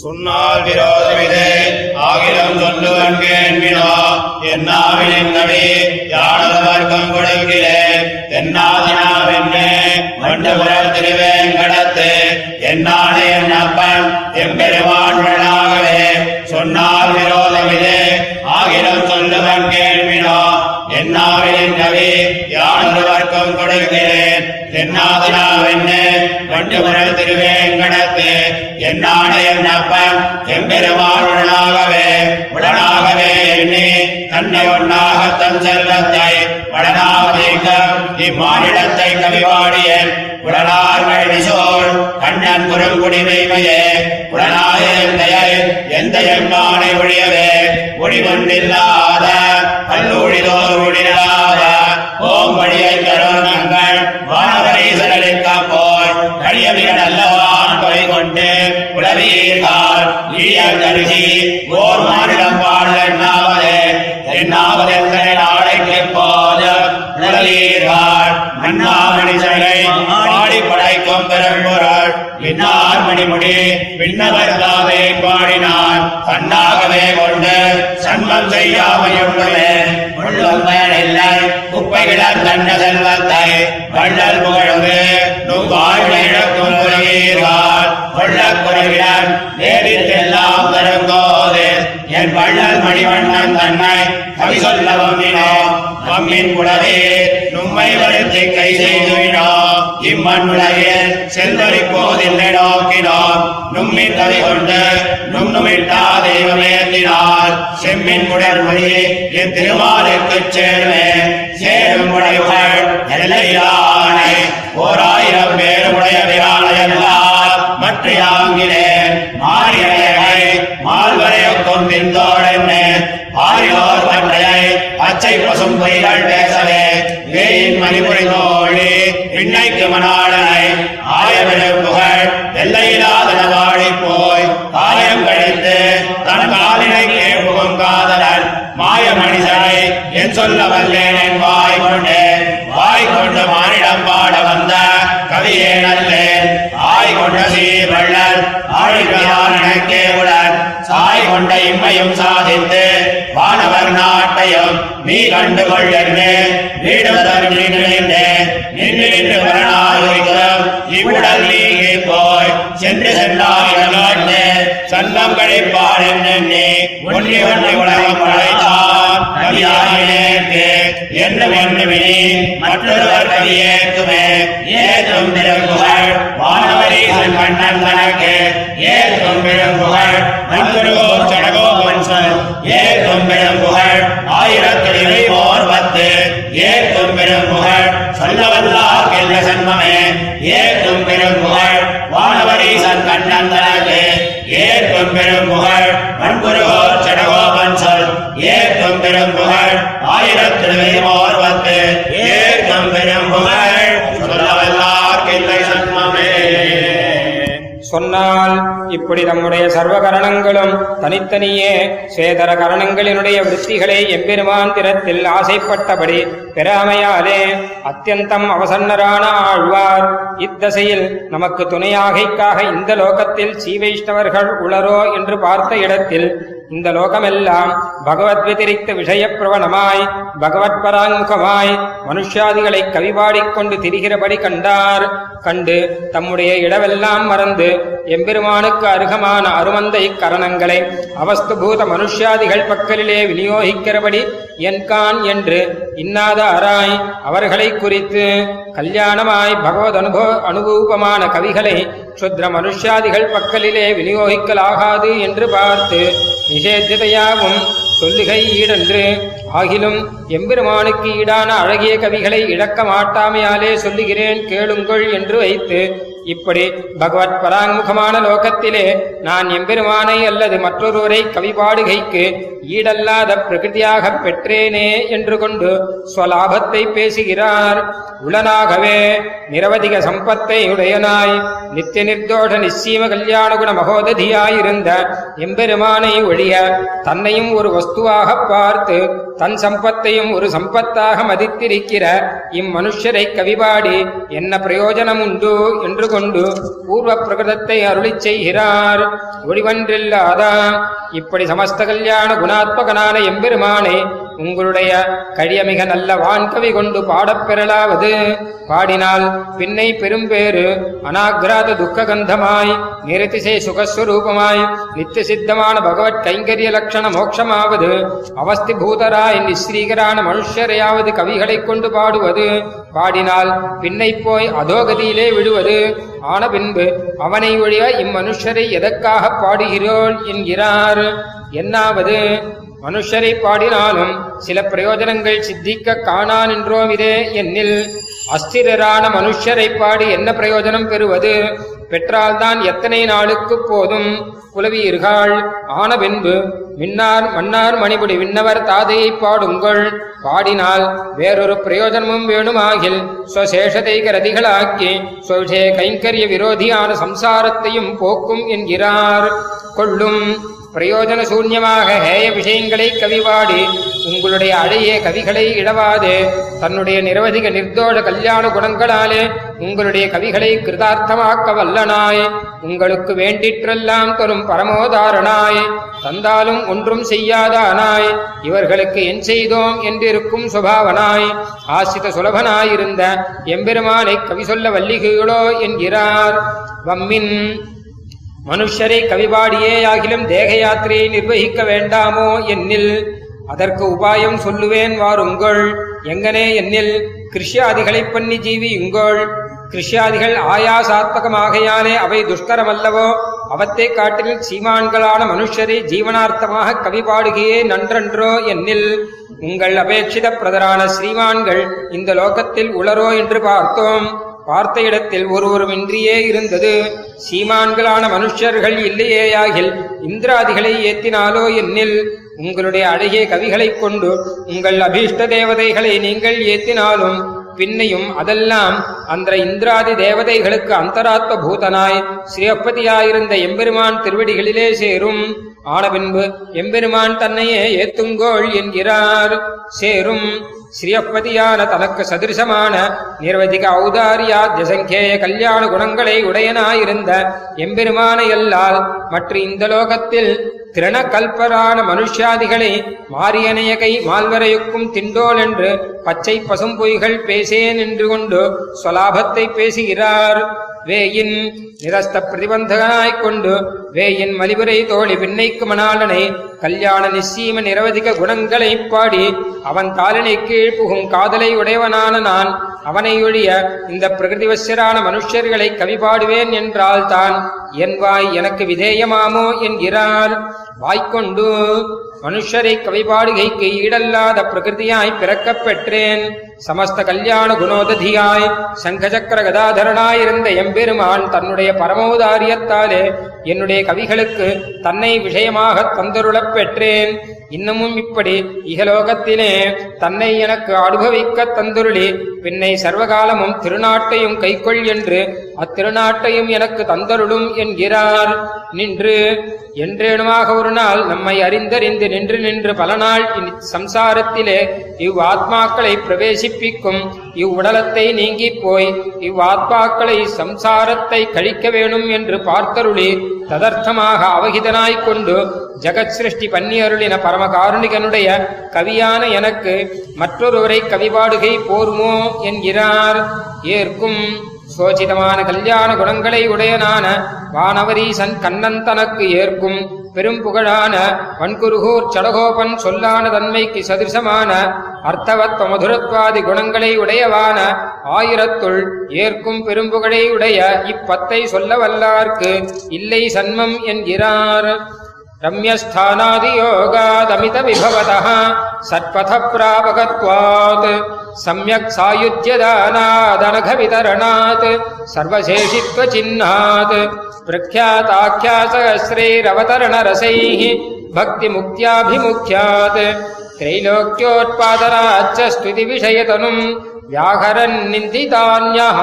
சொன்னால் விரோதமிதே. ஆகிலம் சொல்லுவன் கேள்வினோ என்னாவின் நவி கொடுக்கிறே தென்னாதினாவென்னே மண்டபுரம் திருவேங்கடத்து என்னானே என் அப்பன் எம்பெருமான்களாகவே சொன்னால் விரோதமிதே. ஆகிலம் சொல்லுவன் கேள்வினோ என்னாவின் நவி கொடுக்கிறேன். தென்னாதினாவென்னே மண்டபுரம் திருவேங்கடத்து என்னானே என் அப்பன் எம்பெருமான் உடனாகவே உடனாகவே எண்ணி தன்னை ஒன்னாக தன் செல்வத்தை வடனாக இம்மாநிலத்தை கவிவாடிய உடனார் கழிசோள் கண்ணன் குறுங்குடி மெய்மையே உடனாய எந்த எம்மானை ஒழியவே ஒளிவொன்றில்லாத பெரும்பொருள் மணிமுடி விண்ணவர் தாதை பாடினார். தன்னாகவே கொண்டு சன்மம் செய்யாமையுள்ளவே உள்ளம் பயனில்லை குப்பைகிடர் தன்ன செல்வத்தை வள்ளல் புகழ்ந்து நும் வாழ்வை இழக்கும் குறையீர்கள் கொள்ளக் குறைவிடன் நேரிட்டெல்லாம் தருங்கோது என் வள்ளல் மணிவண்ணன் தன்னை கவி சொல்ல வம்மினோ வம்மின் குடவே நும்மை வருத்தி கை செய்துவினோ இம்மண் உலகில் போதில்லை நோக்கினோம் நும்மி தலை கொண்டு நும் நுமிட்டா தெய்வமேந்தினார் செம்மின் குடர்மொழி என் திருமாலுக்கு சேருமே சேரும் உடைவுகள் எல்லையானை ஓராயிரம் பேருடைய விராலையெல்லாம் மற்ற யாங்கினேன் மாரியலையை மால்வரைய கொண்டிருந்தோடென்னு பாரியோர் பற்றையை பச்சை பசும் பொய்கள் பேசவே. வேயின் மணிமுறை தோழி பின்னைக்கு மணாளனை ஆயவிடும் புகழ் எல்லையில்லாத வாழி போய் காயம் கழித்து தன் காலினை கேட்கும் காதலன் மாய மனிதனை என் சொல்ல வல்லேன் என் வாய் கொண்டு வாய் கொண்டு மானிடம் பாட வந்த கவியே நல்லேன். ஆய் கொண்ட சீர்வள்ளல் ஆழியான் உடன் சாய் கொண்ட இம்மையும் சாதித்து வானவர் நாட்டையும் நீ கண்டு கொள்ளென்று வீடுவதர் நின்று நின்று நின்று இவ்வுடல் நீங்கி போய் சென்று சென்றாயிரமாட்டு சன்னம் கழிப்பார் என்னென்னே ஒன்றி ஒன்றி உலகம் படைத்தான் கவியாயினேற்கு என்று வென்றுமினி மற்றொருவர் கவியேற்குமே. ஏற்றும் திருப்புகழ் வானவரீசன் கண்ணன் தனக்கு. சடகோ ஆயிரத்தில் ஓர் பத்து ஏற்றும் பெரும்புகழ் சொல்ல வல்லார் கெல்ல சன்மமே ஏற்றும் பெரும்புகழ் வானவரீசன் கண்ணன் தனக்கு ஏற்றும் பெரும்புகழ் மண்குருகோ சடகோ வன்சல் ஏற்றும் பெரும்புகழ் ஆயிரத்தில் ஓர் பத்து ஏற்றும் பெரும்புகழ் சொல்ல சொன்னால் இப்படி நம்முடைய சர்வ கரணங்களும் தனித்தனியே சேதர கரணங்களினுடைய விருத்திகளை எம்பெருமான் திறத்தில் ஆசைப்பட்டபடி பெறாமையாலே அத்தியந்தம் அவசன்னரான ஆழ்வார். இத்தசையில் நமக்கு துணையாகைக்காக இந்த லோகத்தில் சீவைஷ்ணவர்கள் உளரோ என்று பார்த்த இடத்தில் இந்த லோகமெல்லாம் பகவத் வதிரிக்த விஷயப்பிரவணமாய் பகவத் பராங்முகமாய் மனுஷ்யாதிகளை கவிபாடிக்கொண்டு திரிகிறபடி கண்டார். கண்டு தம்முடைய இடவெல்லாம் மறந்து எம்பெருமானுக்கு அருகமான அருமந்தை கரணங்களை அவஸ்துபூத மனுஷ்யாதிகள் பக்கலிலே விநியோகிக்கிறபடி என்கான் என்று இன்னாத அராய் அவர்களை குறித்து கல்யாணமாய் பகவத் அனுபவ அனுபூபமான கவிகளை க்ஷுத்ர மனுஷ்யாதிகள் பக்கலிலே விநியோகிக்கலாகாது என்று பார்த்து நிஷேத்தியதையாவும் சொல்லுகை ஈடன்று. ஆகிலும் எம்பெருமானுக்கு ஈடான அழகிய கவிகளை இழக்க மாட்டாமையாலே சொல்லுகிறேன் கேளுங்கள் என்று வைத்து இப்படி பகவத் பராங்முகமான லோகத்திலே நான் எம்பெருமானை அல்லது மற்றொருவரை கவிபாடுகைக்கு ஈடல்லாத பிரகிருதியாகப் பெற்றேனே என்று கொண்டு ஸ்வலாபத்தை பேசுகிறார். உளனாகவே நிரவதிக சம்பத்தை உடையனாய் நித்திய நிர்தோஷ நிச்சீம கல்யாண குண மகோததியாயிருந்த எம்பெருமானை ஒழிய தன்னையும் ஒரு வஸ்துவாக பார்த்து தன் சம்பத்தையும் ஒரு சம்பத்தாக மதித்திருக்கிற இம்மனுஷரை கவிபாடி என்ன பிரயோஜனம் உண்டு என்று கொண்டு பூர்வ பிரகிருதத்தை அருளி செய்கிறார். ஒளிவன்றில்லாதா? இப்படி சமஸ்த கல்யாண குணாத்மகனான எம்பெருமானை உங்களுடைய கழியமிக நல்ல வான்கவி கொண்டு பாடப்பெறலாவது பாடினால் பின்னை பெரும்பேறு அனாகிராத துக்க கந்தமாய் நிரதிசை சுகஸ்வரூபமாய் நித்திய சித்தமான பகவத் கைங்கரிய லட்சண மோட்சமாவது அவஸ்திபூதராய் நிஸ்ரீகரான மனுஷரையாவது கவிகளைக் கொண்டு பாடுவது. பாடினால் பின்னை போய் அதோகதியிலே விடுவது. ஆன பின்பு அவனை ஒழிய இம்மனுஷரை எதற்காக பாடுகிறோள் என்கிறார். என்னாவது? மனுஷரை பாடினாலும் சில பிரயோஜனங்கள் சித்திக்க காணா நின்றோம் இதே என்னில். அஸ்திரரான மனுஷரை பாடி என்ன பிரயோஜனம் பெறுவது? பெற்றால்தான் எத்தனை நாளுக்கு போதும்? புலவீர்கள் ஆன பின்பு மின்னார் மன்னார் மணிபுடி விண்ணவர் தாதையை பாடுங்கள். பாடினால் வேறொரு பிரயோஜனமும் வேணுமாகில் ஸ்வசேஷதைக ரதிகளாக்கி ஸ்வவிஷய கைங்கரிய விரோதியான சம்சாரத்தையும் போக்கும் என்கிறார். கொள்ளும் பிரயோஜன சூன்யமாக ஹேய விஷயங்களை கவிவாடி உங்களுடைய அழைய கவிகளை இடவாது. தன்னுடைய நிரவதிக நிர்தோஷ கல்யாண குணங்களாலே உங்களுடைய கவிகளை கிருதார்த்தமாக்க வல்லனாய். உங்களுக்கு வேண்டிற்றெல்லாம் தரும் பரமோதாரணாய் தந்தாலும் ஒன்றும் செய்யாதானாய். இவர்களுக்கு என் செய்தோம் என்றிருக்கும் சுபாவனாய். ஆசித சுலபனாயிருந்த எம்பெருமானை கவி சொல்ல வல்லிகளோ என்கிறார். வம்மின் மனுஷரை கவிபாடியேயாகிலும் தேக யாத்திரையை நிர்வகிக்க வேண்டாமோ என்னில்? அதற்கு உபாயம் சொல்லுவேன் வாருங்கள். எங்கனே என்னில்? கிருஷ்யாதிகளைப் பண்ணி ஜீவியுங்கள். கிருஷ்யாதிகள் ஆயாசாத்மகமாகையாலே அவை துஷ்கரமல்லவோ? அவத்தை காட்டில் சீமான்களான மனுஷரை ஜீவனார்த்தமாக கவி பாடுகையே நன்றன்றோ என்னில்? உங்கள் அபேட்சித பிரதரான ஸ்ரீமான்கள் இந்த லோகத்தில் உளரோ என்று பார்த்தோம். பார்த்த இடத்தில் ஒருவருமின்றியே இருந்தது. சீமான்களான மனுஷர்கள் இல்லையேயாகில் இந்திராதிகளை ஏத்தினாலோ என்னில்? உங்களுடைய அழகிய கவிகளைக் கொண்டு உங்கள் அபீஷ்ட தேவதைகளை நீங்கள் ஏத்தினாலும் பின்னையும் அதெல்லாம் அந்த இந்திராதி தேவதைகளுக்கு அந்தராத்ம பூதனாய் ஸ்ரீஅப்பதியாயிருந்த எம்பெருமான் திருவடிகளிலே சேரும். ஆன பின்பு எம்பெருமான் தன்னையே ஏத்துங்கோள் என்கிறார். சேரும். ஸ்ரீயப்பதியான தனக்கு சதிருஷமான நிர்வதிக ஔதாரியா கல்யாண குணங்களை உடையனாயிருந்த எம்பெருமான எல்லால் மற்ற இந்த லோகத்தில் திரணகல்பரான மனுஷ்யாதிகளை மாரியனையகை மால்வரையுக்கும் திண்டோல் என்று பச்சை பசும்பொய்கள் பேசேன் என்று கொண்டு சொலாபத்தை பேசுகிறார். வேயின் நிரஸ்த பிரதிபந்தகனாய்க் கொண்டு வேயின் மலிபுரை தோழி விண்ணைக்கு மணாளனை கல்யாண நிச்சீம நிரவதிக குணங்களை பாடி அவன் தாளினை கீழ் புகும் காதலை உடையவனான நான் அவனை ஒழிய இந்த பிரகிருதிவசரான மனுஷர்களை கவி பாடுவேன் என்றால் தான் என் வாய் எனக்கு விதேயமாமோ என்கிறார் வாய்க்கொண்டு மனுஷரை கவிபாடுகைக்கு ஈடல்லாத பிரகிருதியாய் பிறக்கப் பெற்றேன் சமஸ்த கல்யாண குணோததியாய் சங்கச்சக்கர கதாதரனாயிருந்த எம்பெருமான் தன்னுடைய பரமோதாரியத்தாலே என்னுடைய கவிகளுக்கு தன்னை விஷயமாக தந்தருளப் பெற்றேன். இன்னமும் இப்படி இகலோகத்திலே தன்னை எனக்கு அனுபவிக்க தந்துருளி பின்னை சர்வகாலமும் திருநாட்டையும் கைக்கொள் என்று அத்திருநாட்டையும் எனக்கு தந்தருளும் என்கிறார். நின்று என்றேனுமாக ஒரு நாள் நம்மை அறிந்தறிந்து நின்று நின்று பல நாள் சம்சாரத்திலே இவ் ஆத்மாக்களை பிரவேசிப்பிக்கும் இவ்வுடலத்தை நீங்கிப் போய் இவ் ஆத்மாக்களை சம்சாரத்தை கழிக்க வேணும் என்று பார்த்தருளி ததர்த்தமாக அவகிதனாய்க் கொண்டு ஜகத் சிருஷ்டி பன்னியருளின பரமகாருணிகனுடைய கவியான எனக்கு மற்றொருவரை கவிபாடுகை போருமோ என்கிறார். ஏற்கும் சோசிதமான கல்யாண குணங்களை உடையனான வானவரீசன் கண்ணன் தனக்கு ஏற்கும் பெரும் புகழான வன்குருகூர் சடகோபன் சொல்லான தன்மைக்கு சதிருசமான அர்த்தவத்வ மதுரத்வாதி குணங்களை உடையவான ஆயிரத்துள் ஏற்கும் பெரும்புகழை உடைய இப்பத்தை சொல்ல வல்லார்க்கு இல்லை சன்மம் என்கிறார். रम्यस्थानादियोगादमितविभवतः सत्पथप्रापकत्वात् सम्यक् सायुज्यदानादनघवितरणात् सर्वशेषित्वचिह्नात् प्रख्याताख्यासहस्रैरवतरणरसैः भक्तिमुक्त्याभिमुख्यात् त्रैलोक्योत्पादनाच्च स्तुतिविषयतनुम् व्याहरन्निन्दितान्यः